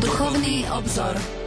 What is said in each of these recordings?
Duchovný obzor.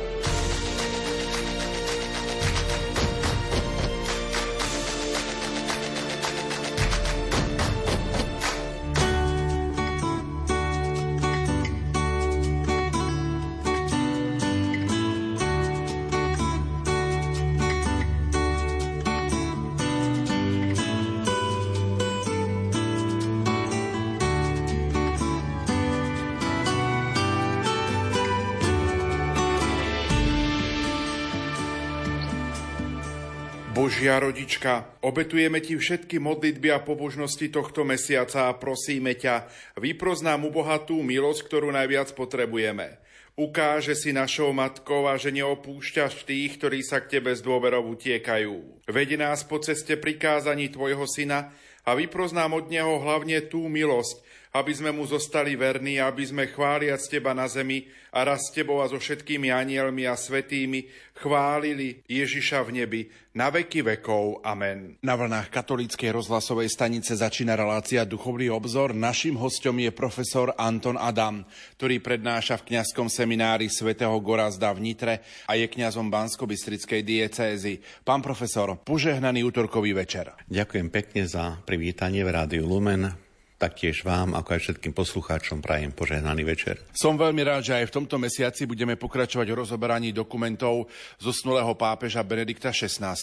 Božia rodička, obetujeme Ti všetky modlitby a pobožnosti tohto mesiaca a prosíme ťa, vypros nám bohatú milosť, ktorú najviac potrebujeme. Ukáže si našou matkou a že neopúšťaš tých, ktorí sa k Tebe z dôverov utiekajú. Vedi nás po ceste prikázaní Tvojho Syna a vypros nám od Neho hlavne tú milosť, aby sme mu zostali verní, aby sme chváliac Teba na zemi a raz s Tebou a so všetkými anielmi a svetými chválili Ježiša v nebi na veky vekov. Amen. Na vlnách katolíckej rozhlasovej stanice začína relácia Duchovný obzor. Našim hostom je profesor Anton Adam, ktorý prednáša v kňazskom seminári svätého Gorazda v Nitre a je kňazom Bansko-Bystrickej diecézy. Pán profesor, požehnaný útorkový večer. Ďakujem pekne za privítanie v Rádiu Lumen. Taktiež vám, ako aj všetkým poslucháčom, prajem požehnaný večer. Som veľmi rád, že aj v tomto mesiaci budeme pokračovať v rozoberaní dokumentov zosnulého pápeža Benedikta XVI.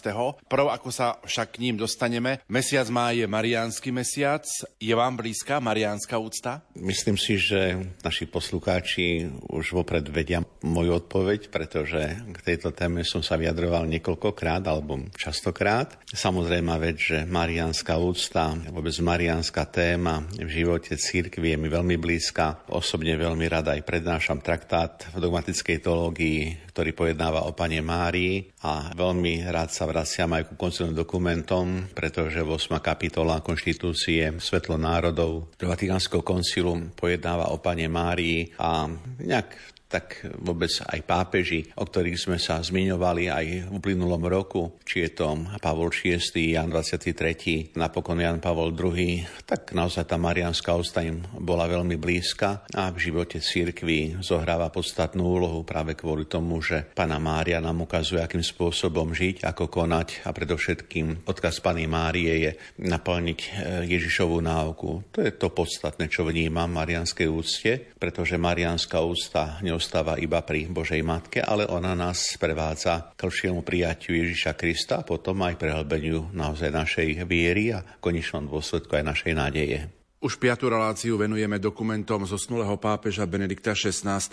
Prv, ako sa však k ním dostaneme, mesiac má je Mariánsky mesiac. Je vám blízka Mariánska úcta? Myslím si, že naši poslucháči už vopred vedia moju odpoveď, pretože k tejto téme som sa vyjadroval niekoľkokrát alebo častokrát. Samozrejme vec, že Mariánska úcta, vôbec Mariánska téma v živote církvy je mi veľmi blízka. Osobne veľmi rada aj prednášam traktát v dogmatickej teológii, ktorý pojednáva o Pane Márii a veľmi rád sa vraciam aj ku koncilným dokumentom, pretože 8. kapitola konštitúcie Svetlo národov do Vatikánskeho koncilu pojednáva o Pane Márii a nejak tak vôbec aj pápeži, o ktorých sme sa zmiňovali aj v uplynulom roku, či je to Pavol VI, Jan 23., napokon Jan Pavol II, tak naozaj tá marianská ústa im bola veľmi blízka a v živote církvy zohráva podstatnú úlohu práve kvôli tomu, že Pana Mária nám ukazuje, akým spôsobom žiť, ako konať a predovšetkým odkaz Pany Márie je naplniť e, Ježišovú náuku. To je to podstatné, čo vnímam v marianskej úcte, pretože marianská ústa neostáva iba pri Božej Matke, ale ona nás prevádza k lepšiemu prijatiu Ježiša Krista a potom aj prehlbeniu naozaj našej viery a konečnom dôsledku aj našej nádeje. Už piatú reláciu venujeme dokumentom zosnulého pápeža Benedikta XVI.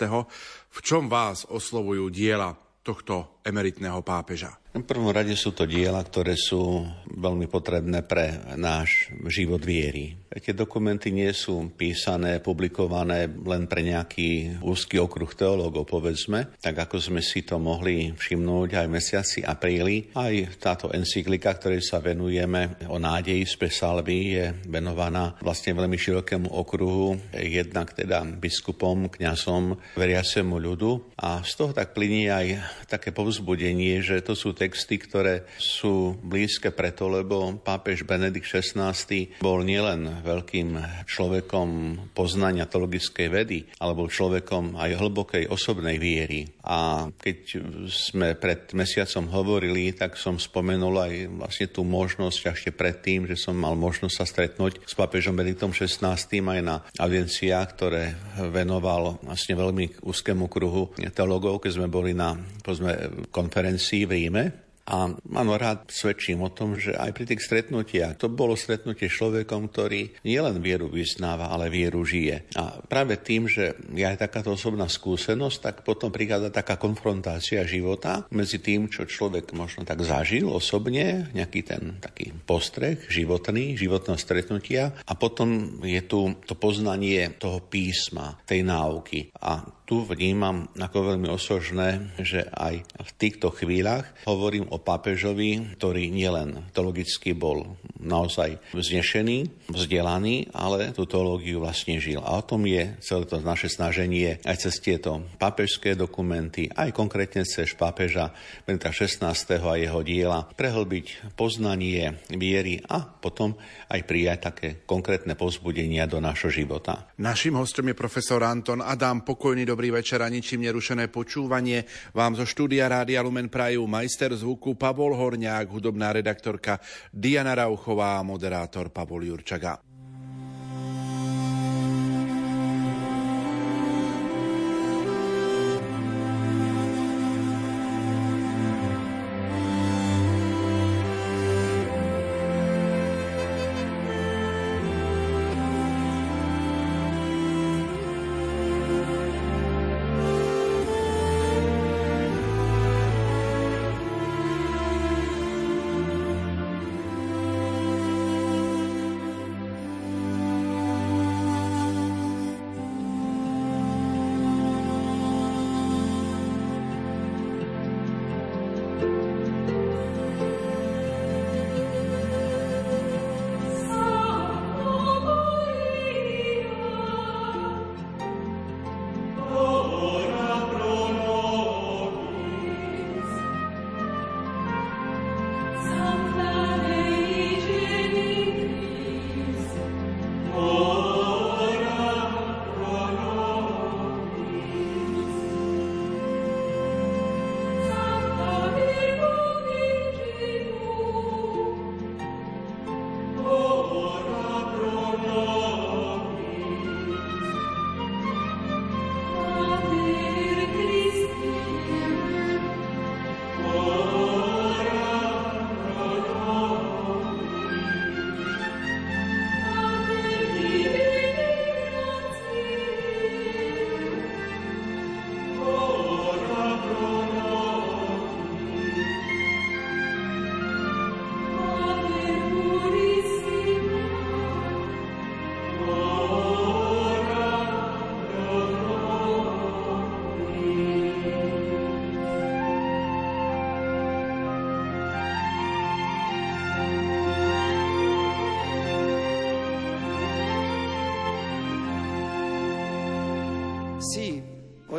V čom vás oslovujú diela tohto emeritného pápeža? V prvom rade sú to diela, ktoré sú veľmi potrebné pre náš život viery. Tie dokumenty nie sú písané, publikované len pre nejaký úzky okruh teológov, povedzme, tak ako sme si to mohli všimnúť aj v mesiaci apríli. Aj táto encyklika, ktorej sa venujeme o nádeji z Pesalvy, je venovaná vlastne veľmi širokému okruhu, jednak teda biskupom, kňazom, veriacemu ľudu. A z toho tak pliní aj také povzbudenie, že to sú texty, ktoré sú blízke preto, lebo pápež Benedikt XVI bol nielen veľkým človekom poznania teologickej vedy, alebo človekom aj hlbokej osobnej viery. A keď sme pred mesiacom hovorili, tak som spomenul aj vlastne tú možnosť ešte predtým, že som mal možnosť sa stretnúť s pápežom Benediktom XVI aj na audienciách, ktoré venoval vlastne veľmi úzkému kruhu teologov, keď sme boli na povedzme, konferencii v Ríme a áno, rád svedčím o tom, že aj pri tých stretnutiach to bolo stretnutie človekom, ktorý nielen vieru vyznáva, ale vieru žije. A práve tým, že je aj takáto osobná skúsenosť, tak potom prichádza taká konfrontácia života medzi tým, čo človek možno tak zažil osobne, nejaký ten taký postreh životný, životného stretnutia a potom je tu to poznanie toho písma, tej náuky. A tu vnímam ako veľmi osožné, že aj v týchto chvíľach hovorím o pápežovi, ktorý nielen teologicky bol naozaj vznešený, vzdelaný, ale tú teológiu vlastne žil. A o tom je celé to naše snaženie aj cez tieto pápežské dokumenty, aj konkrétne cez pápeža Benita XVI. a jeho diela, prehlbiť poznanie viery a potom aj prijať také konkrétne pozbudenia do nášho života. Našim hostom je profesor Anton Adam, pokojný dobrý dobrý večer a ničím nerušené počúvanie. Vám zo štúdia Rádia Lumen Prajú majster zvuku Pavol Horňák, hudobná redaktorka Diana Rauchová a moderátor Pavol Jurčaga.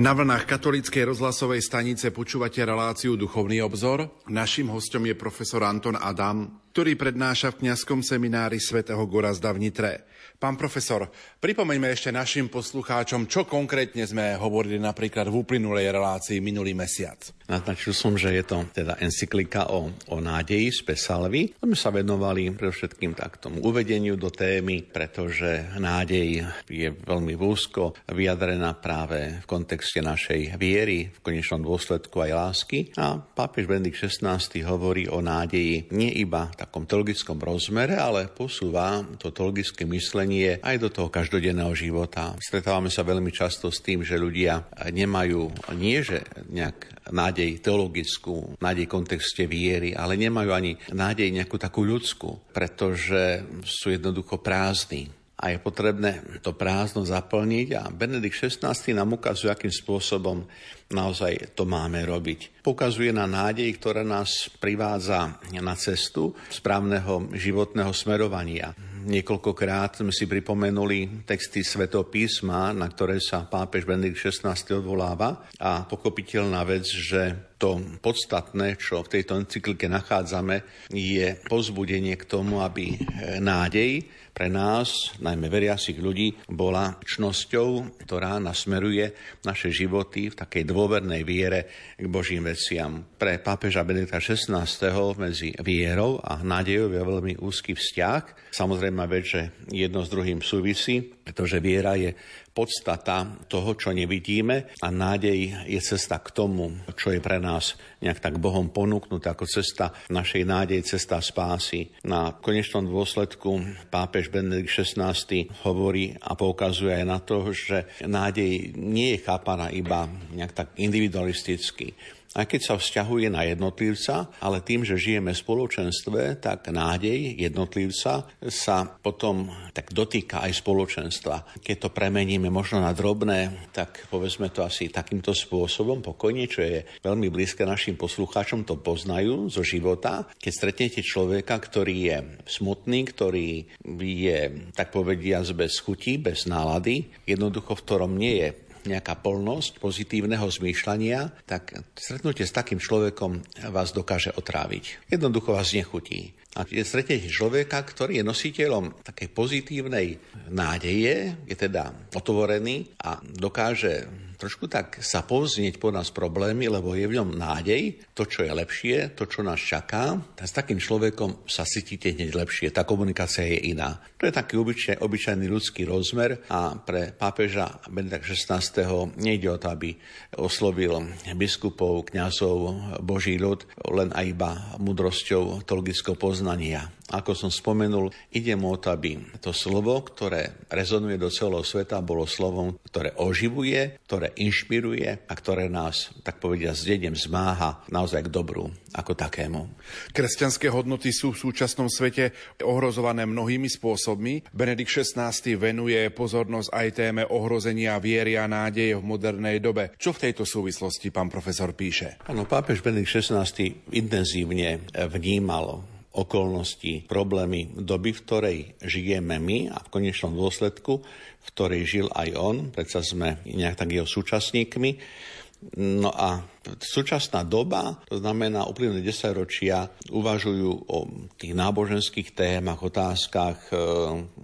Na vlnách katolíckej rozhlasovej stanice počúvate reláciu Duchovný obzor. Naším hostom je profesor Anton Adam, ktorý prednáša v kňazskom seminári svätého Gorazda v Nitre. Pán profesor, pripomeňme ešte našim poslucháčom, čo konkrétne sme hovorili napríklad v uplynulej relácii minulý mesiac. Naznačil som, že je to teda encyklika o, o nádeji z Pesalvy. My sa venovali predovšetkým tak tomu uvedeniu do témy, pretože nádej je veľmi úzko vyjadrená práve v kontexte našej viery, v konečnom dôsledku aj lásky. A pápež Benedikt XVI hovorí o nádeji nie iba v takom teologickom rozmere, ale posúva to teologické myslenie aj do toho každodenného života. Stretávame sa veľmi často s tým, že ľudia nemajú nie nejak nádej teologickú, nádej v kontexte viery, ale nemajú ani nádej nejakú takú ľudskú, pretože sú jednoducho prázdni a je potrebné to prázdno zaplniť a Benedikt XVI nám ukazuje, akým spôsobom naozaj to máme robiť. Pokazuje na nádej, ktorá nás privádza na cestu správneho životného smerovania. Niekoľkokrát sme si pripomenuli texty Svetého písma, na ktoré sa pápež Benedikt XVI odvoláva a pokopiteľná vec, že to podstatné, čo v tejto encyklike nachádzame, je pozbudenie k tomu, aby nádej pre nás, najmä veriacich ľudí, bola čnosťou, ktorá nasmeruje naše životy v takej dôvernej viere k Božím veciam. Pre pápeža Benedikta XVI. medzi vierou a nádejou je veľmi úzky vzťah. Samozrejme, vec, že jedno s druhým súvisí, pretože viera je podstata toho, čo nevidíme a nádej je cesta k tomu, čo je pre nás nejak tak Bohom ponúknuté ako cesta našej nádej, cesta spásy. Na konečnom dôsledku pápež Benedikt XVI hovorí a poukazuje aj na to, že nádej nie je chápaná iba nejak tak individualisticky aj keď sa vzťahuje na jednotlivca, ale tým, že žijeme v spoločenstve, tak nádej jednotlivca sa potom tak dotýka aj spoločenstva. Keď to premeníme možno na drobné, tak povedzme to asi takýmto spôsobom pokojne, čo je veľmi blízke našim poslucháčom, to poznajú zo života. Keď stretnete človeka, ktorý je smutný, ktorý je, tak povediať, bez chuti, bez nálady, jednoducho v ktorom nie je nejaká plnosť pozitívneho zmýšľania, tak stretnutie s takým človekom vás dokáže otráviť. Jednoducho vás nechutí. A keď stretnete človeka, ktorý je nositeľom takej pozitívnej nádeje, je teda otvorený a dokáže trošku tak sa povznieť po nás problémy, lebo je v ňom nádej, to, čo je lepšie, to, čo nás čaká. A s takým človekom sa cítite hneď lepšie. Tá komunikácia je iná. To je taký obyčaj, obyčajný ľudský rozmer a pre pápeža Benedikta XVI. nejde o to, aby oslovil biskupov, kňazov, boží ľud len aj iba mudrosťou teologického poznania ako som spomenul, ide mu o to, aby to slovo, ktoré rezonuje do celého sveta, bolo slovom, ktoré oživuje, ktoré inšpiruje a ktoré nás, tak povedia, s dedem zmáha naozaj k dobru ako takému. Kresťanské hodnoty sú v súčasnom svete ohrozované mnohými spôsobmi. Benedikt XVI venuje pozornosť aj téme ohrozenia viery a nádeje v modernej dobe. Čo v tejto súvislosti pán profesor píše? Áno, pápež Benedikt XVI intenzívne vnímal okolnosti, problémy doby, v ktorej žijeme my a v konečnom dôsledku, v ktorej žil aj on, predsa sme nejak tak jeho súčasníkmi. No a súčasná doba, to znamená uplynulé 10 ročia, uvažujú o tých náboženských témach, otázkach, e,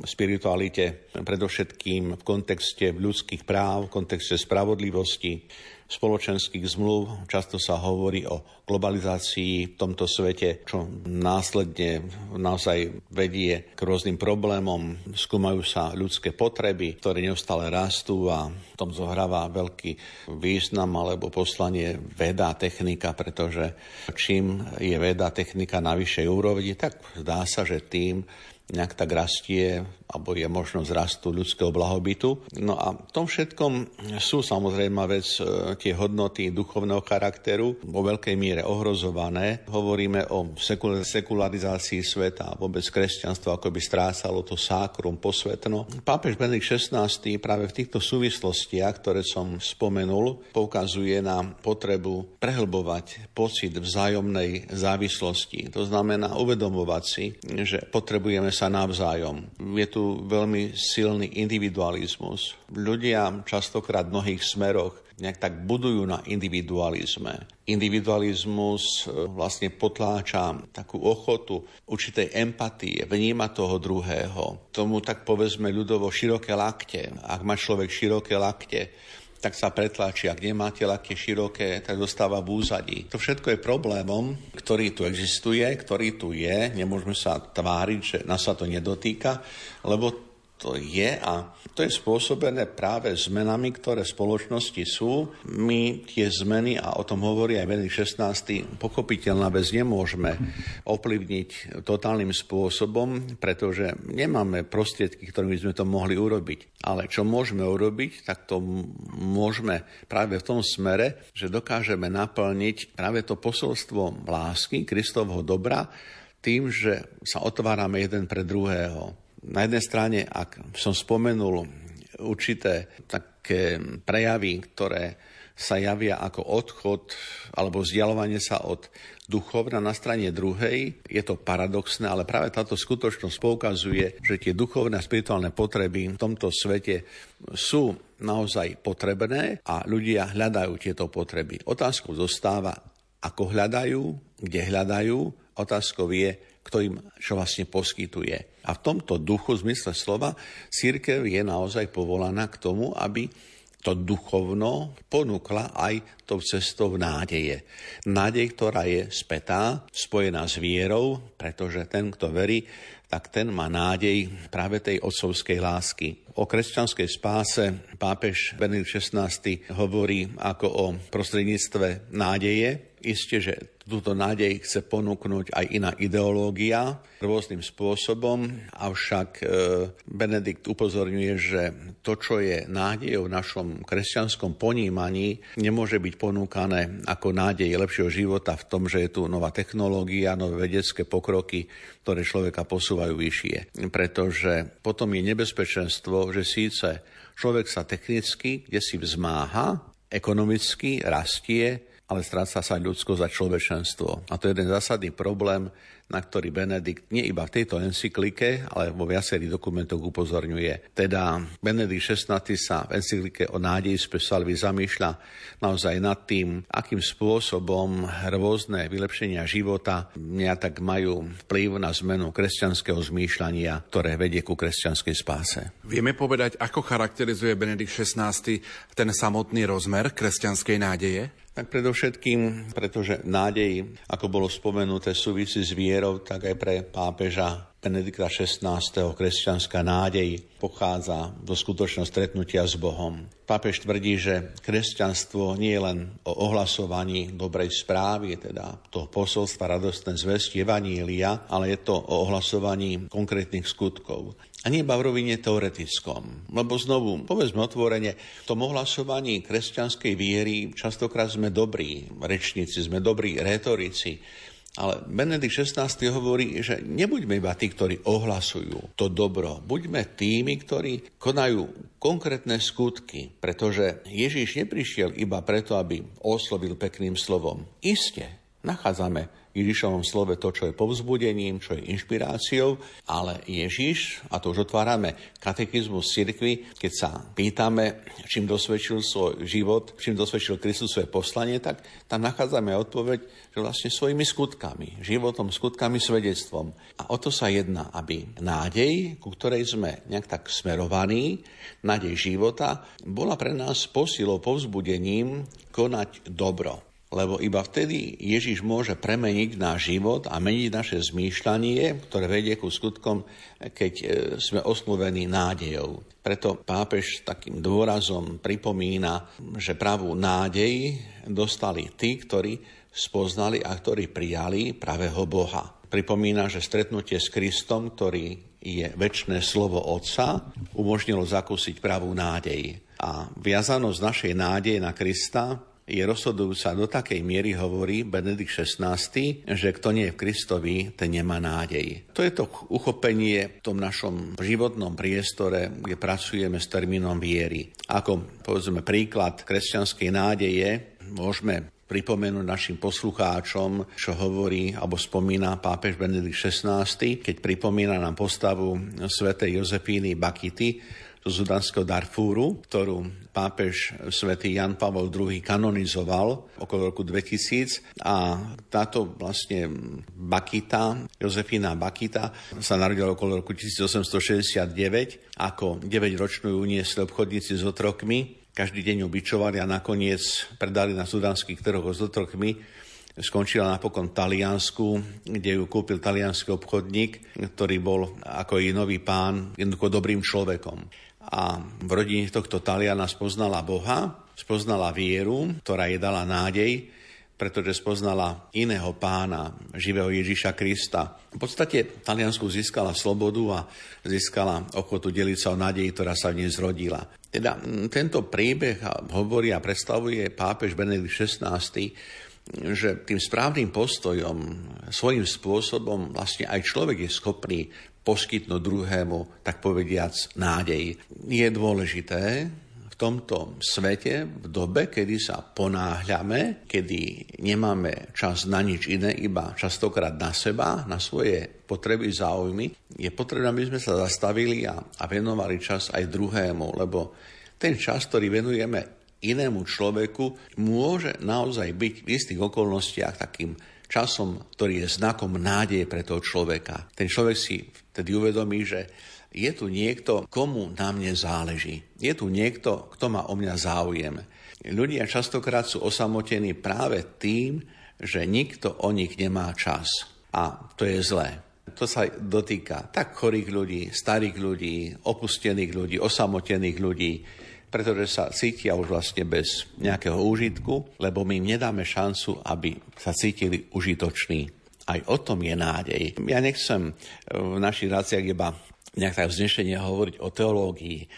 spiritualite, predovšetkým v kontexte ľudských práv, v kontexte spravodlivosti, spoločenských zmluv. Často sa hovorí o globalizácii v tomto svete, čo následne naozaj vedie k rôznym problémom. Skúmajú sa ľudské potreby, ktoré neustále rastú a v tom zohráva veľký význam alebo poslanie veda, technika, pretože čím je veda, technika na vyššej úrovni, tak zdá sa, že tým nejak tak rastie, alebo je možnosť rastu ľudského blahobytu. No a v tom všetkom sú samozrejme vec e, tie hodnoty duchovného charakteru vo veľkej miere ohrozované. Hovoríme o sekularizácii sveta, vôbec kresťanstvo ako by strácalo to sákrum posvetno. Pápež Benedikt XVI práve v týchto súvislostiach, ktoré som spomenul, poukazuje na potrebu prehlbovať pocit vzájomnej závislosti. To znamená uvedomovať si, že potrebujeme sa navzájom. Je tu veľmi silný individualizmus. Ľudia častokrát v mnohých smeroch nejak tak budujú na individualizme. Individualizmus e, vlastne potláča takú ochotu určitej empatie, vníma toho druhého. Tomu tak povedzme ľudovo široké lakte. Ak má človek široké lakte, tak sa pretlačí. Ak nemáte lakte široké, tak dostáva v úzadí. To všetko je problémom, ktorý tu existuje, ktorý tu je. Nemôžeme sa tváriť, že nás sa to nedotýka, lebo to je a to je spôsobené práve zmenami, ktoré v spoločnosti sú. My tie zmeny, a o tom hovorí aj Benedikt 16. pochopiteľná vec nemôžeme ovplyvniť totálnym spôsobom, pretože nemáme prostriedky, ktorými sme to mohli urobiť. Ale čo môžeme urobiť, tak to môžeme práve v tom smere, že dokážeme naplniť práve to posolstvo lásky, Kristovho dobra, tým, že sa otvárame jeden pre druhého na jednej strane, ak som spomenul určité také prejavy, ktoré sa javia ako odchod alebo vzdialovanie sa od duchovna na strane druhej. Je to paradoxné, ale práve táto skutočnosť poukazuje, že tie duchovné a spirituálne potreby v tomto svete sú naozaj potrebné a ľudia hľadajú tieto potreby. Otázkou zostáva, ako hľadajú, kde hľadajú. Otázkou je, kto im čo vlastne poskytuje. A v tomto duchu, v zmysle slova, církev je naozaj povolaná k tomu, aby to duchovno ponúkla aj tou cestou nádeje. Nádej, ktorá je spätá, spojená s vierou, pretože ten, kto verí, tak ten má nádej práve tej otcovskej lásky. O kresťanskej spáse pápež Benedikt XVI hovorí ako o prostredníctve nádeje. Isté, že Túto nádej chce ponúknuť aj iná ideológia rôznym spôsobom, avšak e, Benedikt upozorňuje, že to, čo je nádejou v našom kresťanskom ponímaní, nemôže byť ponúkané ako nádej lepšieho života v tom, že je tu nová technológia, nové vedecké pokroky, ktoré človeka posúvajú vyššie. Pretože potom je nebezpečenstvo, že síce človek sa technicky kde si vzmáha, ekonomicky rastie, ale stráca sa ľudsko za človečenstvo. A to je jeden zásadný problém, na ktorý Benedikt nie iba v tejto encyklike, ale vo viacerých dokumentoch upozorňuje. Teda Benedikt XVI sa v encyklike o nádeji Spesalvi zamýšľa naozaj nad tým, akým spôsobom rôzne vylepšenia života nejak tak majú vplyv na zmenu kresťanského zmýšľania, ktoré vedie ku kresťanskej spáse. Vieme povedať, ako charakterizuje Benedikt XVI ten samotný rozmer kresťanskej nádeje? Tak predovšetkým, pretože nádej, ako bolo spomenuté, súvisí s vierou, tak aj pre pápeža Benedikta XVI. kresťanská nádej pochádza do skutočného stretnutia s Bohom. Pápež tvrdí, že kresťanstvo nie je len o ohlasovaní dobrej správy, teda toho posolstva radostné zvesti Evanília, ale je to o ohlasovaní konkrétnych skutkov. A nie iba v rovine teoretickom. Lebo znovu, povedzme otvorene, v tom ohlasovaní kresťanskej viery častokrát sme dobrí rečníci, sme dobrí retorici, ale Benedikt XVI hovorí, že nebuďme iba tí, ktorí ohlasujú to dobro. Buďme tými, ktorí konajú konkrétne skutky, pretože Ježíš neprišiel iba preto, aby oslovil pekným slovom. Isté, nachádzame Ježišovom slove to, čo je povzbudením, čo je inšpiráciou, ale Ježiš, a to už otvárame katechizmus cirkvi, keď sa pýtame, čím dosvedčil svoj život, čím dosvedčil Kristus svoje poslanie, tak tam nachádzame odpoveď, že vlastne svojimi skutkami, životom, skutkami, svedectvom. A o to sa jedná, aby nádej, ku ktorej sme nejak tak smerovaní, nádej života, bola pre nás posilou, povzbudením konať dobro. Lebo iba vtedy Ježiš môže premeniť náš život a meniť naše zmýšľanie, ktoré vedie ku skutkom, keď e, sme oslovení nádejou. Preto pápež takým dôrazom pripomína, že pravú nádej dostali tí, ktorí spoznali a ktorí prijali pravého Boha. Pripomína, že stretnutie s Kristom, ktorý je väčšné slovo Otca, umožnilo zakúsiť pravú nádej. A viazanosť našej nádeje na Krista je rozhodujúca do takej miery, hovorí Benedikt XVI, že kto nie je v Kristovi, ten nemá nádej. To je to uchopenie v tom našom životnom priestore, kde pracujeme s termínom viery. Ako povedzme príklad kresťanskej nádeje, môžeme pripomenúť našim poslucháčom, čo hovorí alebo spomína pápež Benedikt XVI, keď pripomína nám postavu svätej Jozefíny Bakity, zo sudanského Darfúru, ktorú pápež svätý Jan Pavel II kanonizoval okolo roku 2000 a táto vlastne Bakita, Jozefina Bakita sa narodila okolo roku 1869. Ako 9-ročnú ju uniesli obchodníci s otrokmi každý deň ju bičovali a nakoniec predali na sudanských trhoch s otrokmi. Skončila napokon v Taliansku, kde ju kúpil talianský obchodník, ktorý bol ako jej nový pán jednoducho dobrým človekom. A v rodine tohto Taliana spoznala Boha, spoznala vieru, ktorá jej dala nádej, pretože spoznala iného pána, živého Ježiša Krista. V podstate Taliansku získala slobodu a získala ochotu deliť sa o nádej, ktorá sa v nej zrodila. Teda tento príbeh hovorí a predstavuje pápež Benedikt XVI, že tým správnym postojom, svojím spôsobom vlastne aj človek je schopný poskytnúť druhému, tak povediac, nádej. Je dôležité, v tomto svete, v dobe, kedy sa ponáhľame, kedy nemáme čas na nič iné, iba častokrát na seba, na svoje potreby, záujmy, je potrebné, aby sme sa zastavili a, a venovali čas aj druhému, lebo ten čas, ktorý venujeme inému človeku, môže naozaj byť v istých okolnostiach takým časom, ktorý je znakom nádeje pre toho človeka. Ten človek si vtedy uvedomí, že je tu niekto, komu na mne záleží. Je tu niekto, kto má o mňa záujem. Ľudia častokrát sú osamotení práve tým, že nikto o nich nemá čas. A to je zlé. To sa dotýka tak chorých ľudí, starých ľudí, opustených ľudí, osamotených ľudí, pretože sa cítia už vlastne bez nejakého úžitku, lebo my im nedáme šancu, aby sa cítili užitoční. Aj o tom je nádej. Ja nechcem v našich ráciach iba nejak tak vznešenie hovoriť o teológii,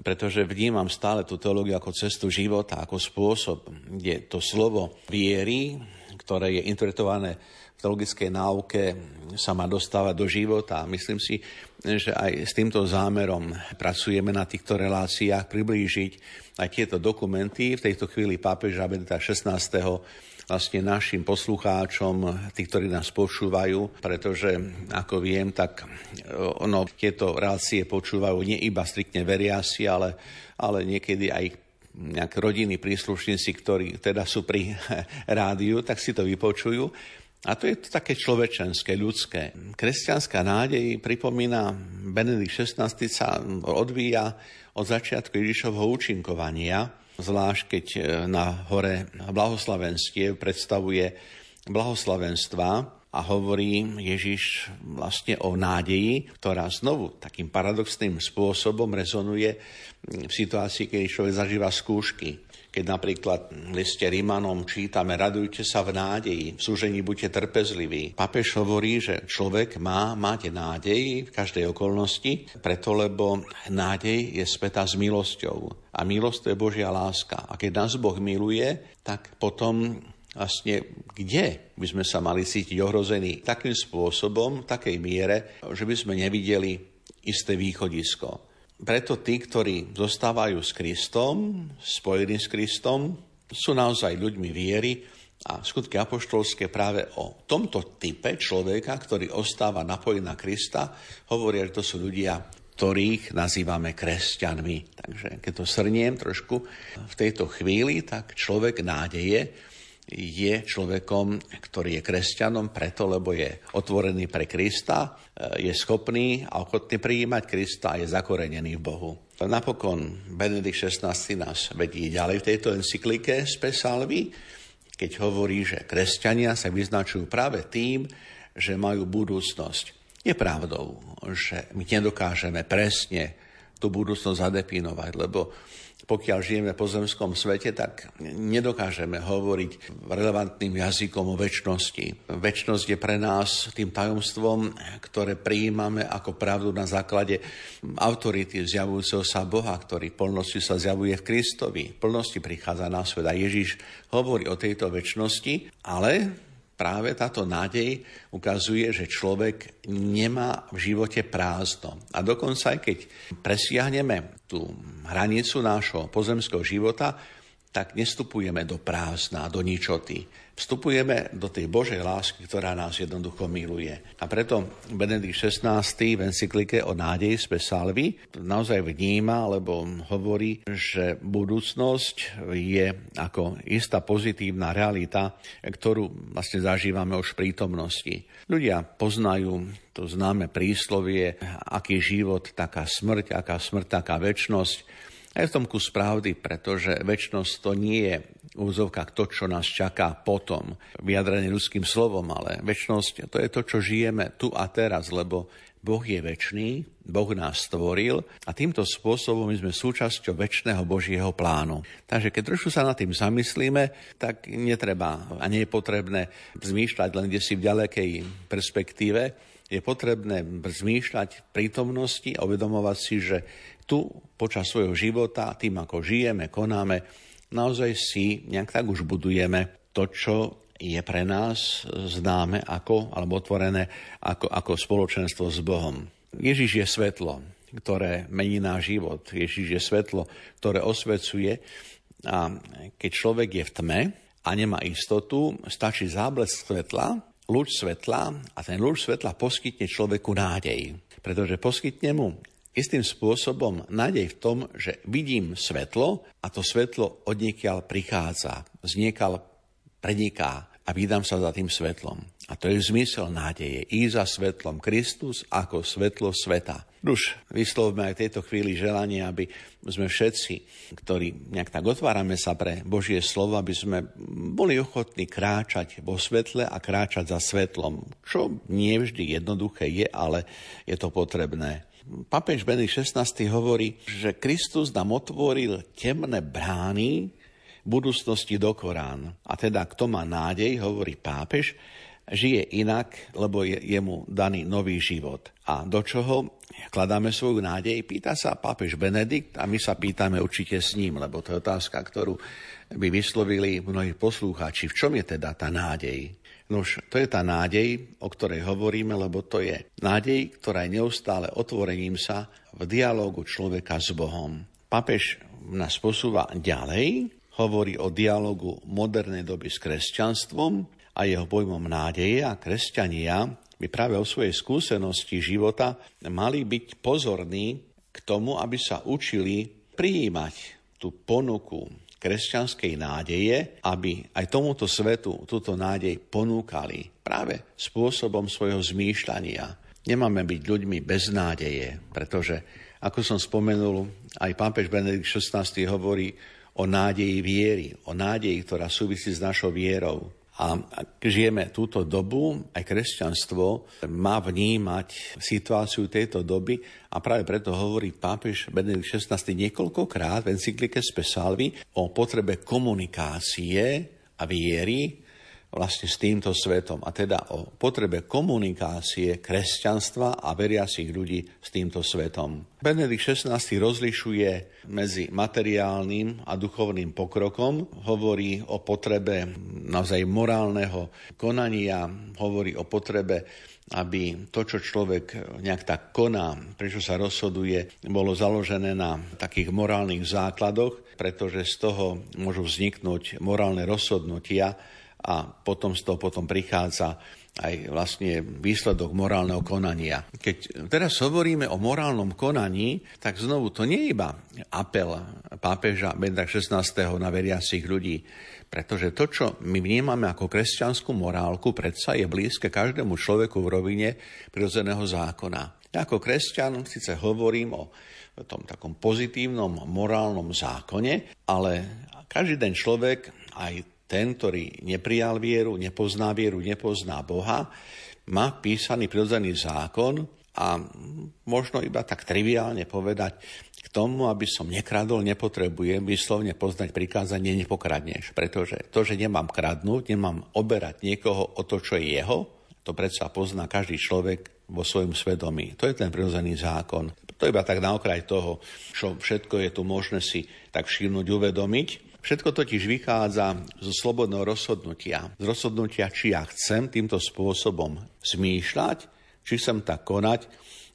pretože vnímam stále tú teológiu ako cestu života, ako spôsob, kde to slovo viery, ktoré je interpretované v teologickej náuke, sa má dostávať do života. Myslím si, že aj s týmto zámerom pracujeme na týchto reláciách, priblížiť aj tieto dokumenty. V tejto chvíli pápeža Benedikta 16 vlastne našim poslucháčom, tí, ktorí nás počúvajú, pretože, ako viem, tak e, ono, tieto relácie počúvajú nie iba striktne veriasi, ale, ale niekedy aj nejaké rodiny príslušníci, ktorí teda sú pri rádiu, tak si to vypočujú. A to je to také človečenské, ľudské. Kresťanská nádej, pripomína, Benedikt XVI sa odvíja od začiatku Ježišovho účinkovania, zvlášť keď e, na hore blahoslavenstiev predstavuje blahoslavenstva a hovorí Ježiš vlastne o nádeji, ktorá znovu takým paradoxným spôsobom rezonuje v situácii, keď človek zažíva skúšky. Keď napríklad v liste Rímanom čítame radujte sa v nádeji, v súžení buďte trpezliví. Papež hovorí, že človek má mať nádej v každej okolnosti, preto lebo nádej je spätá s milosťou. A milosť to je Božia láska. A keď nás Boh miluje, tak potom vlastne kde by sme sa mali cítiť ohrození takým spôsobom, v takej miere, že by sme nevideli isté východisko. Preto tí, ktorí zostávajú s Kristom, spojení s Kristom, sú naozaj ľuďmi viery a skutky apoštolské práve o tomto type človeka, ktorý ostáva napojený na Krista, hovoria, že to sú ľudia, ktorých nazývame kresťanmi. Takže keď to srniem trošku v tejto chvíli, tak človek nádeje je človekom, ktorý je kresťanom preto, lebo je otvorený pre Krista, e, je schopný a ochotný prijímať Krista a je zakorenený v Bohu. Napokon Benedikt XVI nás vedí ďalej v tejto encyklike z Pesalvy, keď hovorí, že kresťania sa vyznačujú práve tým, že majú budúcnosť. Je pravdou, že my nedokážeme presne tú budúcnosť zadefinovať, lebo pokiaľ žijeme po zemskom svete, tak nedokážeme hovoriť relevantným jazykom o väčšnosti. Väčšnosť je pre nás tým tajomstvom, ktoré prijímame ako pravdu na základe autority zjavujúceho sa Boha, ktorý v plnosti sa zjavuje v Kristovi. V plnosti prichádza na svet a Ježiš hovorí o tejto väčšnosti, ale práve táto nádej ukazuje, že človek nemá v živote prázdno. A dokonca aj keď presiahneme tú hranicu nášho pozemského života, tak nestupujeme do prázdna, do ničoty. Vstupujeme do tej Božej lásky, ktorá nás jednoducho miluje. A preto Benedikt XVI v encyklike o nádeji Salvi naozaj vníma, lebo hovorí, že budúcnosť je ako istá pozitívna realita, ktorú vlastne zažívame už v prítomnosti. Ľudia poznajú to známe príslovie, aký život, taká smrť, aká smrť, taká väčnosť. A je v tom kus pravdy, pretože väčnosť to nie je úzovka to, čo nás čaká potom, vyjadrené ľudským slovom, ale väčnosť to je to, čo žijeme tu a teraz, lebo Boh je väčší, Boh nás stvoril a týmto spôsobom my sme súčasťou väčšného Božieho plánu. Takže keď trošku sa nad tým zamyslíme, tak netreba a nie je potrebné zmýšľať len kde si v ďalekej perspektíve, je potrebné zmýšľať prítomnosti a uvedomovať si, že tu počas svojho života, tým ako žijeme, konáme, naozaj si nejak tak už budujeme to, čo je pre nás známe ako, alebo otvorené ako, ako spoločenstvo s Bohom. Ježiš je svetlo, ktoré mení náš život. Ježiš je svetlo, ktoré osvecuje. A keď človek je v tme a nemá istotu, stačí záblesk svetla, lúč svetla a ten lúč svetla poskytne človeku nádej. Pretože poskytne mu istým spôsobom nádej v tom, že vidím svetlo a to svetlo odniekiaľ prichádza, zniekal preniká a vydám sa za tým svetlom. A to je zmysel nádeje. I za svetlom Kristus ako svetlo sveta. Už vyslovme aj v tejto chvíli želanie, aby sme všetci, ktorí nejak tak otvárame sa pre Božie slovo, aby sme boli ochotní kráčať vo svetle a kráčať za svetlom. Čo nie vždy jednoduché je, ale je to potrebné. Papež Benedikt XVI hovorí, že Kristus nám otvoril temné brány budúcnosti do Korán. A teda kto má nádej, hovorí pápež, žije inak, lebo je jemu daný nový život. A do čoho kladáme svoju nádej? Pýta sa pápež Benedikt a my sa pýtame určite s ním, lebo to je otázka, ktorú by vyslovili mnohí poslúchači. V čom je teda tá nádej? Nož, to je tá nádej, o ktorej hovoríme, lebo to je nádej, ktorá je neustále otvorením sa v dialógu človeka s Bohom. Papež nás posúva ďalej, hovorí o dialogu modernej doby s kresťanstvom a jeho pojmom nádeje a kresťania by práve o svojej skúsenosti života mali byť pozorní k tomu, aby sa učili prijímať tú ponuku kresťanskej nádeje, aby aj tomuto svetu túto nádej ponúkali práve spôsobom svojho zmýšľania. Nemáme byť ľuďmi bez nádeje, pretože, ako som spomenul, aj pápež Benedikt XVI hovorí o nádeji viery, o nádeji, ktorá súvisí s našou vierou. A ak žijeme túto dobu, aj kresťanstvo má vnímať situáciu tejto doby a práve preto hovorí pápež Benedikt XVI niekoľkokrát v encyklike Spesalvi o potrebe komunikácie a viery vlastne s týmto svetom a teda o potrebe komunikácie kresťanstva a veriacich ľudí s týmto svetom. Benedikt XVI rozlišuje medzi materiálnym a duchovným pokrokom, hovorí o potrebe naozaj morálneho konania, hovorí o potrebe aby to, čo človek nejak tak koná, prečo sa rozhoduje, bolo založené na takých morálnych základoch, pretože z toho môžu vzniknúť morálne rozhodnutia, a potom z toho potom prichádza aj vlastne výsledok morálneho konania. Keď teraz hovoríme o morálnom konaní, tak znovu to nie je iba apel pápeža Benda 16. na veriacich ľudí, pretože to, čo my vnímame ako kresťanskú morálku, predsa je blízke každému človeku v rovine prirodzeného zákona. Ja ako kresťan síce hovorím o tom takom pozitívnom morálnom zákone, ale každý ten človek, aj ten, ktorý neprijal vieru, nepozná vieru, nepozná Boha, má písaný prirodzený zákon a možno iba tak triviálne povedať, k tomu, aby som nekradol, nepotrebujem vyslovne poznať prikázanie nepokradneš. Pretože to, že nemám kradnúť, nemám oberať niekoho o to, čo je jeho, to predsa pozná každý človek vo svojom svedomí. To je ten prirodzený zákon. To iba tak na okraj toho, čo všetko je tu možné si tak všimnúť, uvedomiť. Všetko totiž vychádza zo slobodného rozhodnutia. Z rozhodnutia, či ja chcem týmto spôsobom zmýšľať, či chcem tak konať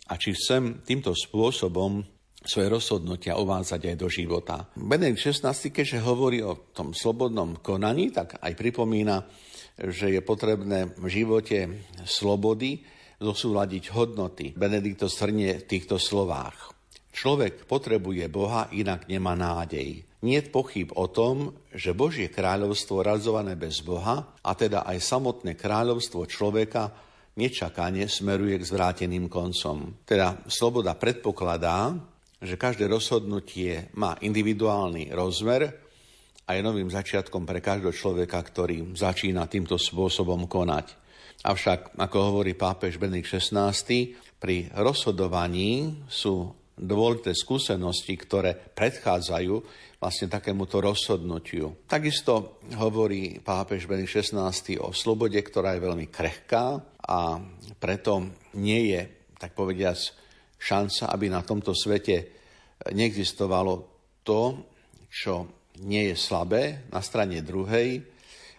a či chcem týmto spôsobom svoje rozhodnutia uvádzať aj do života. Benedikt XVI, keďže hovorí o tom slobodnom konaní, tak aj pripomína, že je potrebné v živote slobody zosúľadiť hodnoty. Benedikt to strnie v týchto slovách. Človek potrebuje Boha, inak nemá nádej. Nie pochyb o tom, že Božie kráľovstvo realizované bez Boha, a teda aj samotné kráľovstvo človeka, nečakane smeruje k zvráteným koncom. Teda sloboda predpokladá, že každé rozhodnutie má individuálny rozmer a je novým začiatkom pre každého človeka, ktorý začína týmto spôsobom konať. Avšak, ako hovorí pápež Benedikt XVI, pri rozhodovaní sú dôležité skúsenosti, ktoré predchádzajú vlastne takémuto rozhodnutiu. Takisto hovorí pápež Benedikt XVI o slobode, ktorá je veľmi krehká a preto nie je, tak povediac, šanca, aby na tomto svete neexistovalo to, čo nie je slabé na strane druhej,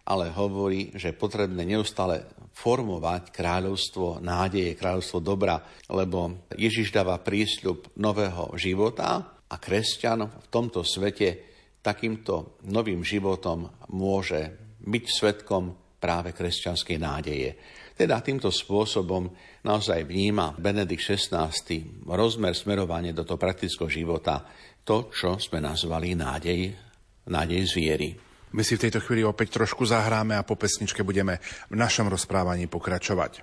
ale hovorí, že je potrebné neustále formovať kráľovstvo nádeje, kráľovstvo dobra, lebo Ježiš dáva prísľub nového života a kresťan v tomto svete takýmto novým životom môže byť svetkom práve kresťanskej nádeje. Teda týmto spôsobom naozaj vníma Benedikt XVI rozmer smerovanie do toho praktického života, to, čo sme nazvali nádej, nádej zviery. My si v tejto chvíli opäť trošku zahráme a po pesničke budeme v našom rozprávaní pokračovať.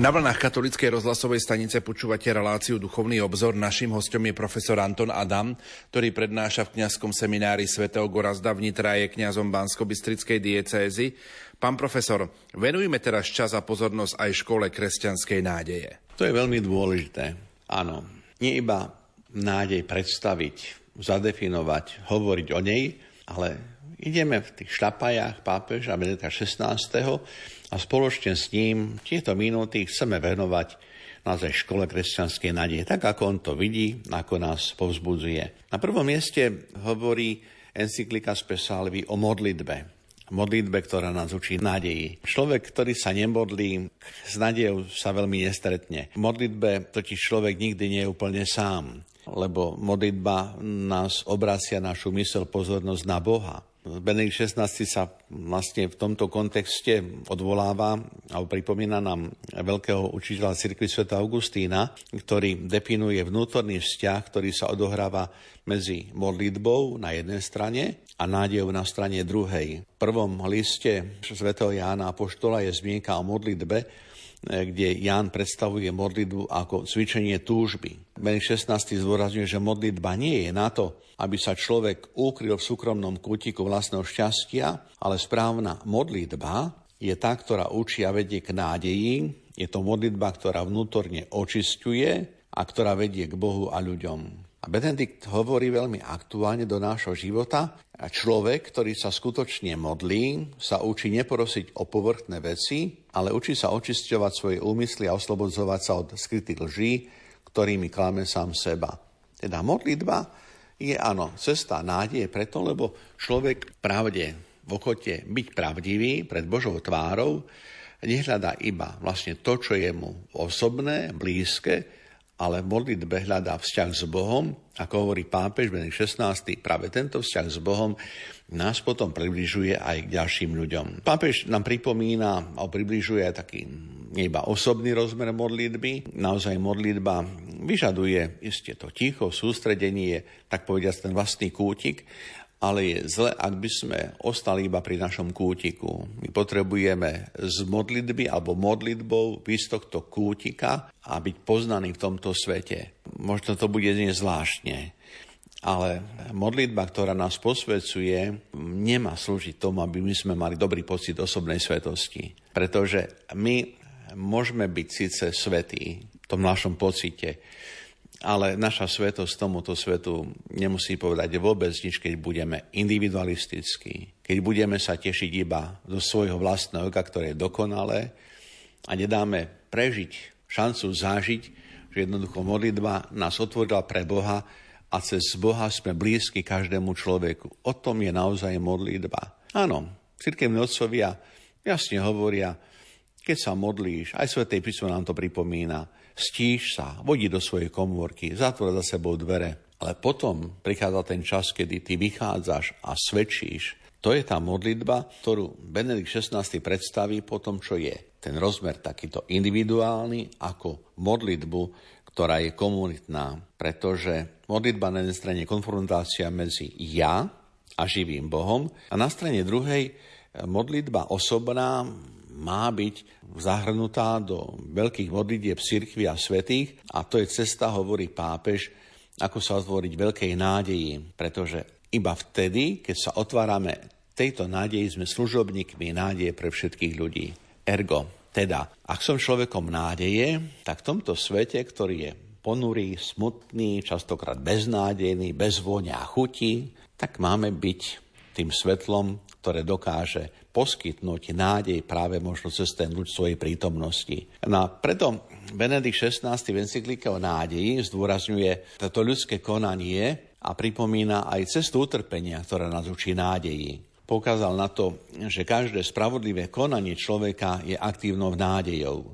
Na vlnách katolíckej rozhlasovej stanice počúvate reláciu Duchovný obzor. Naším hostom je profesor Anton Adam, ktorý prednáša v kňazskom seminári svätého Gorazda v Nitra je kňazom Bansko-Bystrickej diecézy. Pán profesor, venujme teraz čas a pozornosť aj škole kresťanskej nádeje. To je veľmi dôležité. Áno, nie iba nádej predstaviť, zadefinovať, hovoriť o nej, ale ideme v tých šlapajách pápeža Benedikta 16 a spoločne s ním tieto minúty chceme venovať naozaj škole kresťanskej nádeje, tak ako on to vidí, ako nás povzbudzuje. Na prvom mieste hovorí encyklika Spesalvi o modlitbe. Modlitbe, ktorá nás učí nádeji. Človek, ktorý sa nemodlí, s nádejou sa veľmi nestretne. V modlitbe totiž človek nikdy nie je úplne sám, lebo modlitba nás obracia našu mysel pozornosť na Boha. Benedikt 16 sa vlastne v tomto kontexte odvoláva a pripomína nám veľkého učiteľa cirkvi Sv. Augustína, ktorý definuje vnútorný vzťah, ktorý sa odohráva medzi modlitbou na jednej strane a nádejou na strane druhej. V prvom liste Sv. Jána Apoštola je zmienka o modlitbe, kde Ján predstavuje modlitbu ako cvičenie túžby. Ben 16. zdôrazňuje, že modlitba nie je na to, aby sa človek ukryl v súkromnom kútiku vlastného šťastia, ale správna modlitba je tá, ktorá učí a vedie k nádeji. Je to modlitba, ktorá vnútorne očistuje a ktorá vedie k Bohu a ľuďom. A Benedikt hovorí veľmi aktuálne do nášho života. A človek, ktorý sa skutočne modlí, sa učí neprosiť o povrchné veci, ale učí sa očisťovať svoje úmysly a oslobodzovať sa od skrytých lží, ktorými klame sám seba. Teda modlitba je áno, cesta nádeje preto, lebo človek pravde v ochote byť pravdivý pred Božou tvárou nehľadá iba vlastne to, čo je mu osobné, blízke, ale v modlitbe hľadá vzťah s Bohom, ako hovorí pápež Benedikt 16. Práve tento vzťah s Bohom nás potom približuje aj k ďalším ľuďom. Pápež nám pripomína a približuje aj taký iba osobný rozmer modlitby, naozaj modlitba vyžaduje isté to ticho, sústredenie, tak povediať ten vlastný kútik, ale je zle, ak by sme ostali iba pri našom kútiku. My potrebujeme z modlitby alebo modlitbou výsť tohto kútika a byť poznaný v tomto svete. Možno to bude dnes zvláštne, ale modlitba, ktorá nás posvedcuje, nemá slúžiť tomu, aby my sme mali dobrý pocit osobnej svetosti. Pretože my môžeme byť síce svetí v tom našom pocite, ale naša svetosť tomuto svetu nemusí povedať vôbec nič, keď budeme individualistickí, keď budeme sa tešiť iba do svojho vlastného oka, ktoré je dokonalé a nedáme prežiť, šancu zažiť, že jednoducho modlitba nás otvorila pre Boha a cez Boha sme blízki každému človeku. O tom je naozaj modlitba. Áno, cirkevní otcovia jasne hovoria, keď sa modlíš, aj Svetej písmo nám to pripomína, stíš sa, vodí do svojej komórky, zatvor za sebou dvere. Ale potom prichádza ten čas, kedy ty vychádzaš a svedčíš. To je tá modlitba, ktorú Benedikt XVI predstaví po tom, čo je ten rozmer takýto individuálny ako modlitbu, ktorá je komunitná. Pretože modlitba na jednej strane je konfrontácia medzi ja a živým Bohom a na strane druhej modlitba osobná má byť zahrnutá do veľkých modlitieb cirkvi a svetých a to je cesta, hovorí pápež, ako sa otvoriť veľkej nádeji, pretože iba vtedy, keď sa otvárame tejto nádeji, sme služobníkmi nádeje pre všetkých ľudí. Ergo, teda, ak som človekom nádeje, tak v tomto svete, ktorý je ponurý, smutný, častokrát beznádejný, bez vôňa a chuti, tak máme byť tým svetlom, ktoré dokáže poskytnúť nádej práve možno cez ten ľud svojej prítomnosti. No a preto Benedikt XVI v encyklike o nádeji zdôrazňuje toto ľudské konanie a pripomína aj cestu utrpenia, ktorá nás učí nádeji. Pokázal na to, že každé spravodlivé konanie človeka je aktívnou nádejou.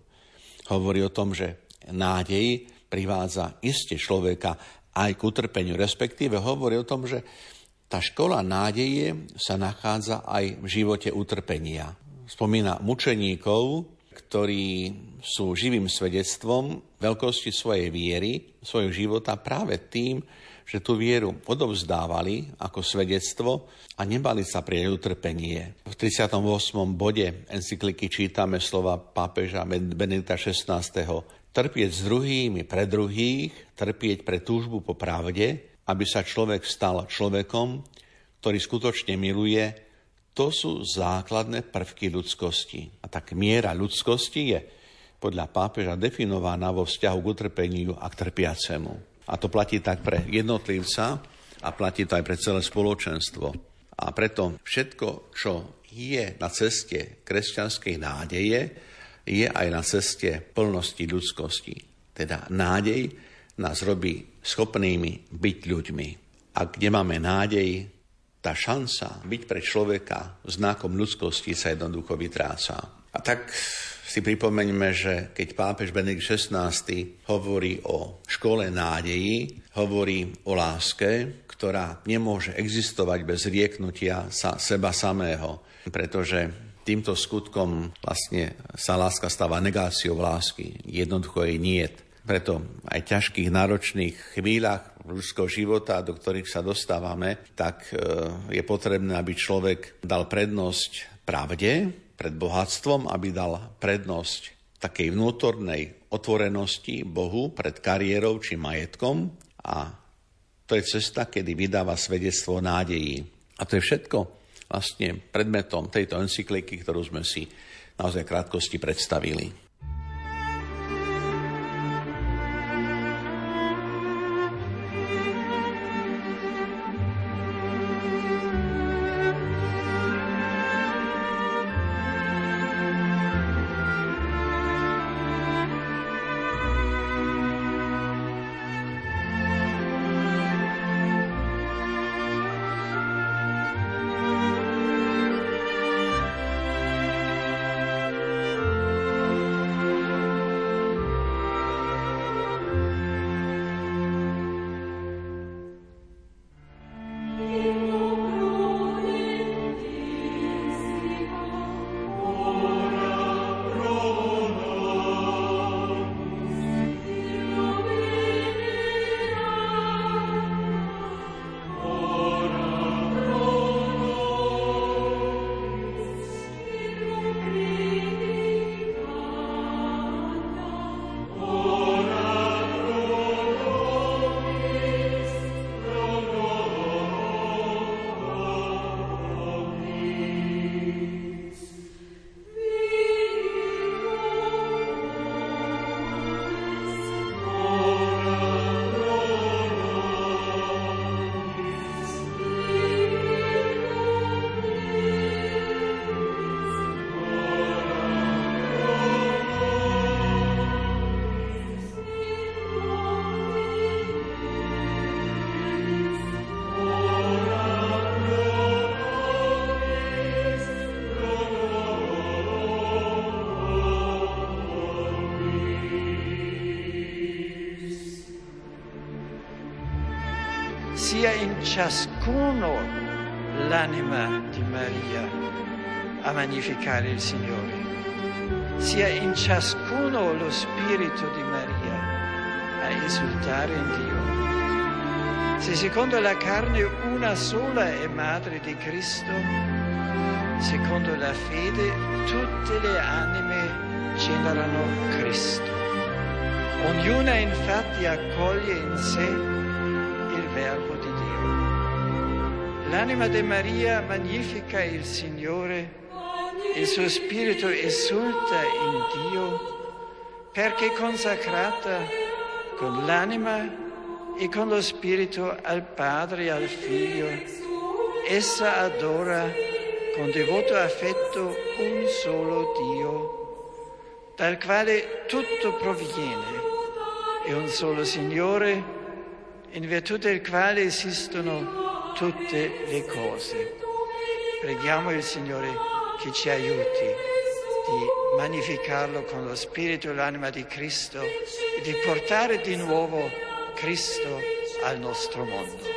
Hovorí o tom, že nádej privádza iste človeka aj k utrpeniu, respektíve hovorí o tom, že tá škola nádeje sa nachádza aj v živote utrpenia. Spomína mučeníkov, ktorí sú živým svedectvom veľkosti svojej viery, svojho života práve tým, že tú vieru odovzdávali ako svedectvo a nebali sa prijať utrpenie. V 38. bode encykliky čítame slova pápeža Benedikta XVI. Trpieť s druhými pre druhých, trpieť pre túžbu po pravde, aby sa človek stal človekom, ktorý skutočne miluje, to sú základné prvky ľudskosti. A tak miera ľudskosti je podľa pápeža definovaná vo vzťahu k utrpeniu a k trpiacemu. A to platí tak pre jednotlivca a platí to aj pre celé spoločenstvo. A preto všetko, čo je na ceste kresťanskej nádeje, je aj na ceste plnosti ľudskosti. Teda nádej nás robí schopnými byť ľuďmi. Ak nemáme nádej, tá šanca byť pre človeka znakom ľudskosti sa jednoducho vytráca. A tak si pripomeňme, že keď pápež Benedikt XVI hovorí o škole nádejí, hovorí o láske, ktorá nemôže existovať bez rieknutia sa seba samého, pretože týmto skutkom vlastne sa láska stáva negáciou lásky. Jednoducho jej niet. Preto aj v ťažkých, náročných chvíľach ľudského života, do ktorých sa dostávame, tak e, je potrebné, aby človek dal prednosť pravde pred bohatstvom, aby dal prednosť takej vnútornej otvorenosti Bohu pred kariérou či majetkom a to je cesta, kedy vydáva svedectvo nádejí. A to je všetko vlastne predmetom tejto encykliky, ktorú sme si naozaj krátkosti predstavili. Ciascuno l'anima di Maria a magnificare il Signore, sia in ciascuno lo spirito di Maria a esultare in Dio. Se secondo la carne una sola è madre di Cristo, secondo la fede tutte le anime generano Cristo. Ognuna infatti accoglie in sé L'anima di Maria magnifica il Signore, il suo spirito esulta in Dio perché consacrata con l'anima e con lo spirito al Padre e al Figlio. Essa adora con devoto affetto un solo Dio, dal quale tutto proviene e un solo Signore, in virtù del quale esistono tutte le cose. Preghiamo il Signore che ci aiuti di magnificarlo con lo spirito e l'anima di Cristo e di portare di nuovo Cristo al nostro mondo.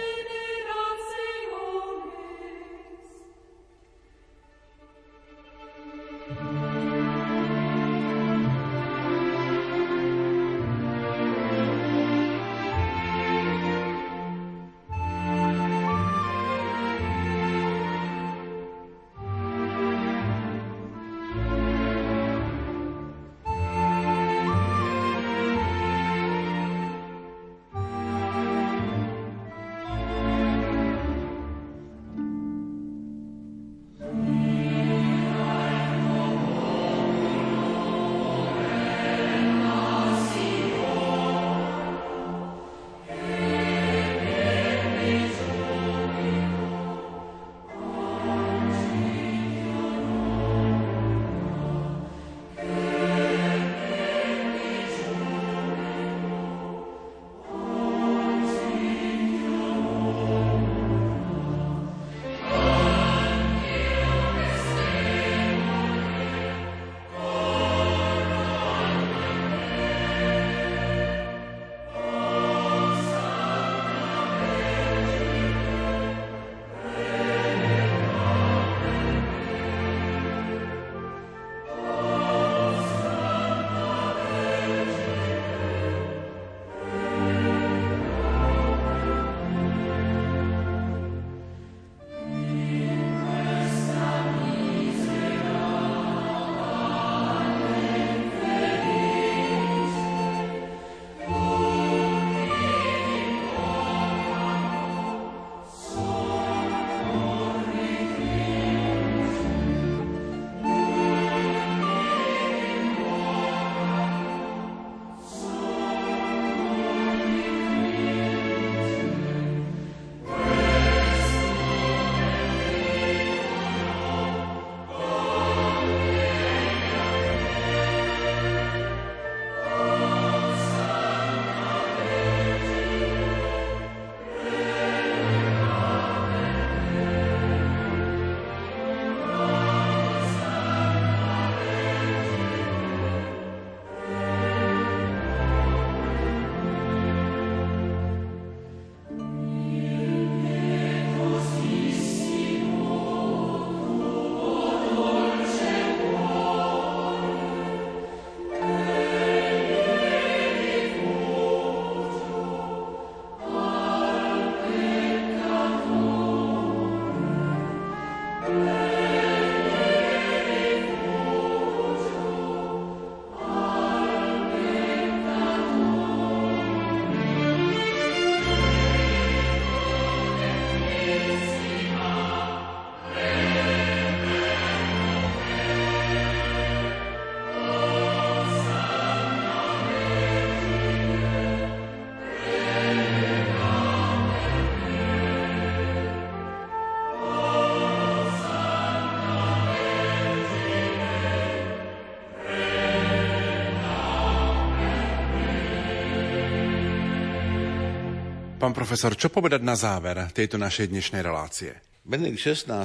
Pán profesor, čo povedať na záver tejto našej dnešnej relácie? Benedikt XVI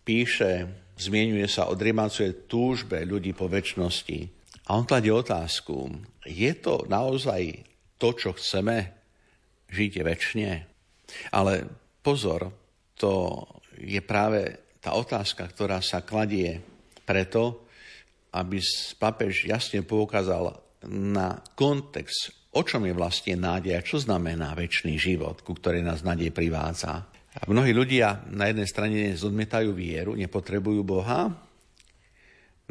píše, zmienuje sa o drimácej túžbe ľudí po väčšnosti. A on kladie otázku, je to naozaj to, čo chceme, žiť väčšine? Ale pozor, to je práve tá otázka, ktorá sa kladie preto, aby papež jasne poukázal na kontext, o čom je vlastne nádej a čo znamená väčší život, ku ktorej nás nádej privádza. A mnohí ľudia na jednej strane zodmietajú vieru, nepotrebujú Boha,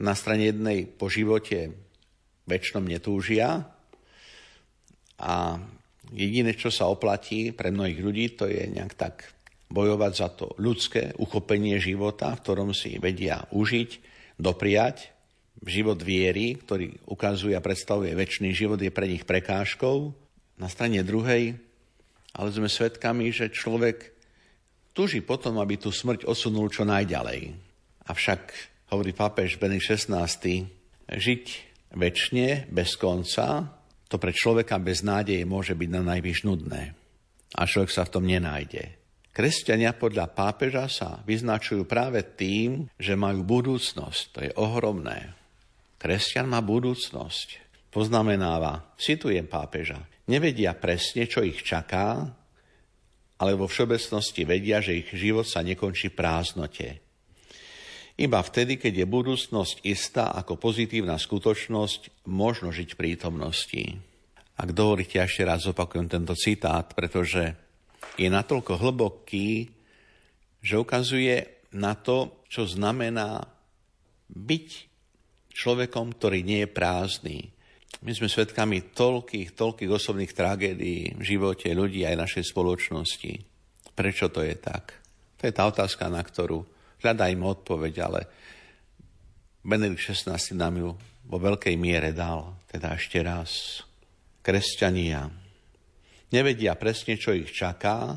na strane jednej po živote väčšnom netúžia a jediné, čo sa oplatí pre mnohých ľudí, to je nejak tak bojovať za to ľudské uchopenie života, v ktorom si vedia užiť, dopriať. Život viery, ktorý ukazuje a predstavuje väčší život, je pre nich prekážkou. Na strane druhej, ale sme svedkami, že človek tuží potom, aby tú smrť osunul čo najďalej. Avšak, hovorí pápež Benny XVI, žiť väčšine, bez konca, to pre človeka bez nádeje môže byť na najvyš nudné. A človek sa v tom nenájde. Kresťania podľa pápeža sa vyznačujú práve tým, že majú budúcnosť. To je ohromné. Kresťan má budúcnosť. Poznamenáva, citujem pápeža, nevedia presne, čo ich čaká, ale vo všeobecnosti vedia, že ich život sa nekončí prázdnote. Iba vtedy, keď je budúcnosť istá ako pozitívna skutočnosť, možno žiť v prítomnosti. Ak dovolíte, ešte raz opakujem tento citát, pretože je natoľko hlboký, že ukazuje na to, čo znamená byť človekom, ktorý nie je prázdny. My sme svedkami toľkých, toľkých osobných tragédií v živote ľudí aj našej spoločnosti. Prečo to je tak? To je tá otázka, na ktorú hľadajme odpoveď, ale Benedikt XVI nám ju vo veľkej miere dal. Teda ešte raz. Kresťania, Nevedia presne, čo ich čaká,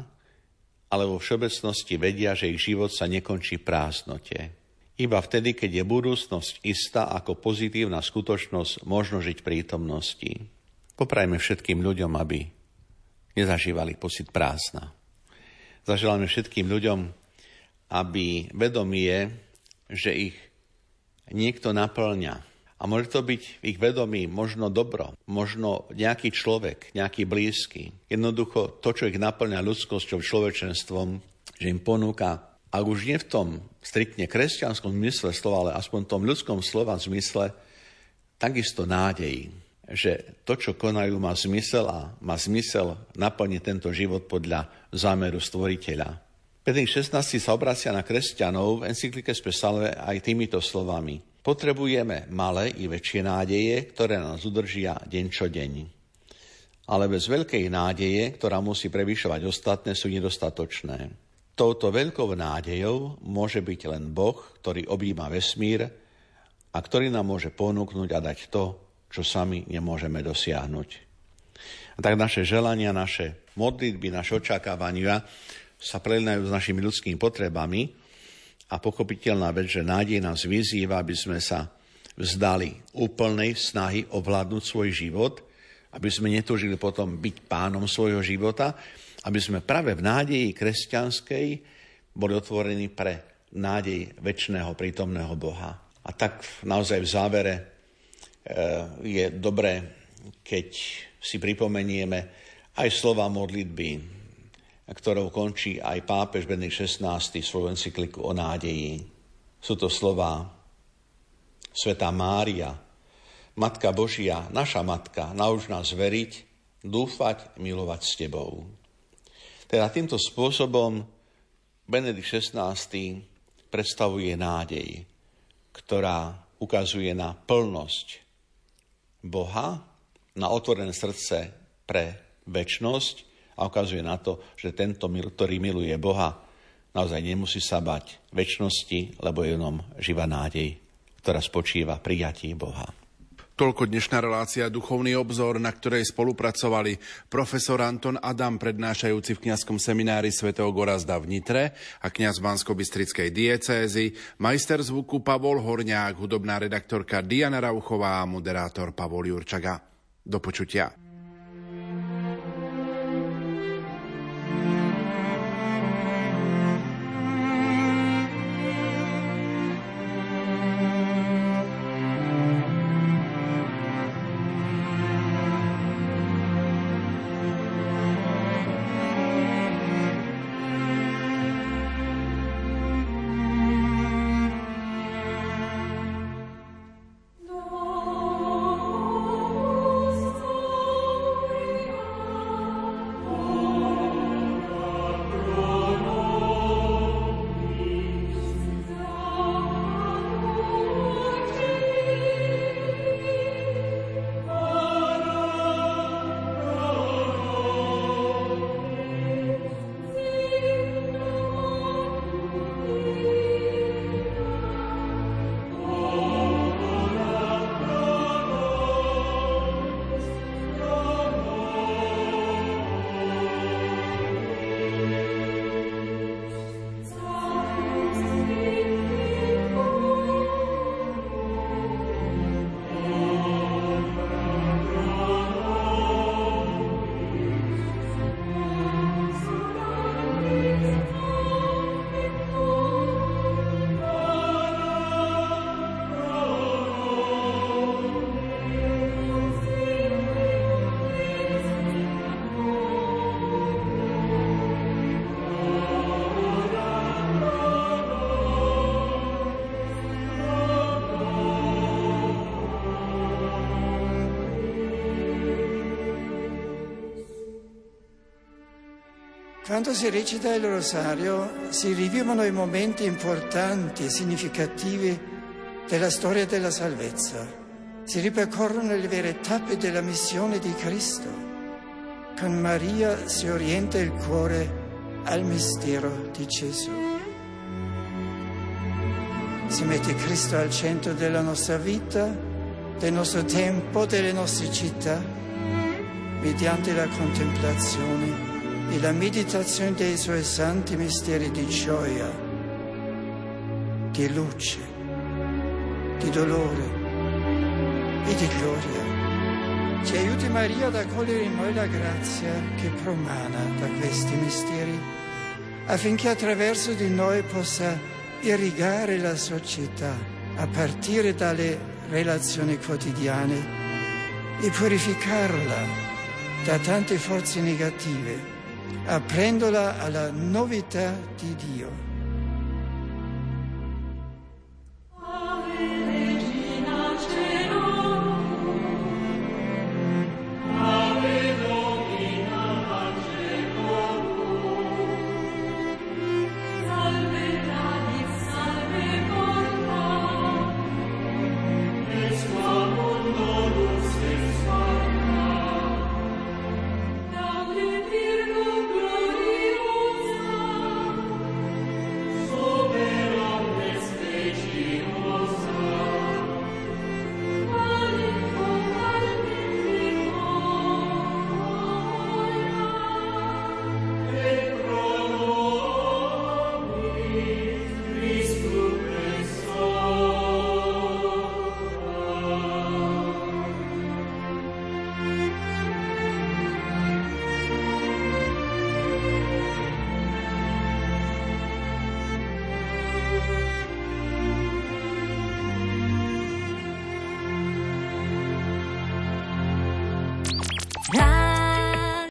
ale vo všeobecnosti vedia, že ich život sa nekončí prázdnote. Iba vtedy, keď je budúcnosť istá ako pozitívna skutočnosť, možno žiť prítomnosti. Poprajme všetkým ľuďom, aby nezažívali pocit prázdna. Zaželáme všetkým ľuďom, aby vedomie, že ich niekto naplňa, a môže to byť ich vedomí možno dobro, možno nejaký človek, nejaký blízky. Jednoducho to, čo ich naplňa ľudskosťou, človečenstvom, že im ponúka, ak už nie v tom striktne kresťanskom zmysle slova, ale aspoň v tom ľudskom slova zmysle, takisto nádej, že to, čo konajú, má zmysel a má zmysel naplniť tento život podľa zámeru stvoriteľa. Petr 16 sa obracia na kresťanov v encyklike Spesalve aj týmito slovami – Potrebujeme malé i väčšie nádeje, ktoré nás udržia deň čo deň. Ale bez veľkej nádeje, ktorá musí prevyšovať ostatné, sú nedostatočné. Touto veľkou nádejou môže byť len Boh, ktorý objíma vesmír a ktorý nám môže ponúknuť a dať to, čo sami nemôžeme dosiahnuť. A tak naše želania, naše modlitby, naše očakávania sa prelinajú s našimi ľudskými potrebami, a pochopiteľná vec, že nádej nás vyzýva, aby sme sa vzdali úplnej snahy ovládnuť svoj život, aby sme netúžili potom byť pánom svojho života, aby sme práve v nádeji kresťanskej boli otvorení pre nádej väčšného prítomného Boha. A tak naozaj v závere e, je dobré, keď si pripomenieme aj slova modlitby, ktorou končí aj pápež Benedikt XVI svoju encykliku o nádeji. Sú to slova Svetá Mária, Matka Božia, naša Matka, nauč nás veriť, dúfať, milovať s Tebou. Teda týmto spôsobom Benedikt XVI predstavuje nádej, ktorá ukazuje na plnosť Boha, na otvorené srdce pre väčnosť a ukazuje na to, že tento, ktorý miluje Boha, naozaj nemusí sa bať väčšnosti, lebo je jenom živá nádej, ktorá spočíva prijatí Boha. Toľko dnešná relácia Duchovný obzor, na ktorej spolupracovali profesor Anton Adam, prednášajúci v kňazskom seminári svätého Gorazda v Nitre a kňaz Bansko-Bystrickej diecézy, majster zvuku Pavol Horňák, hudobná redaktorka Diana Rauchová a moderátor Pavol Jurčaga. Do počutia. Quando si recita il rosario si rivivono i momenti importanti e significativi della storia della salvezza. Si ripercorrono le vere tappe della missione di Cristo. Con Maria si orienta il cuore al mistero di Gesù. Si mette Cristo al centro della nostra vita, del nostro tempo, delle nostre città, mediante la contemplazione e la meditazione dei suoi santi misteri di gioia, di luce, di dolore e di gloria. Ci aiuti Maria ad accogliere in noi la grazia che promana da questi misteri, affinché attraverso di noi possa irrigare la società a partire dalle relazioni quotidiane e purificarla da tante forze negative aprendola alla novità di Dio.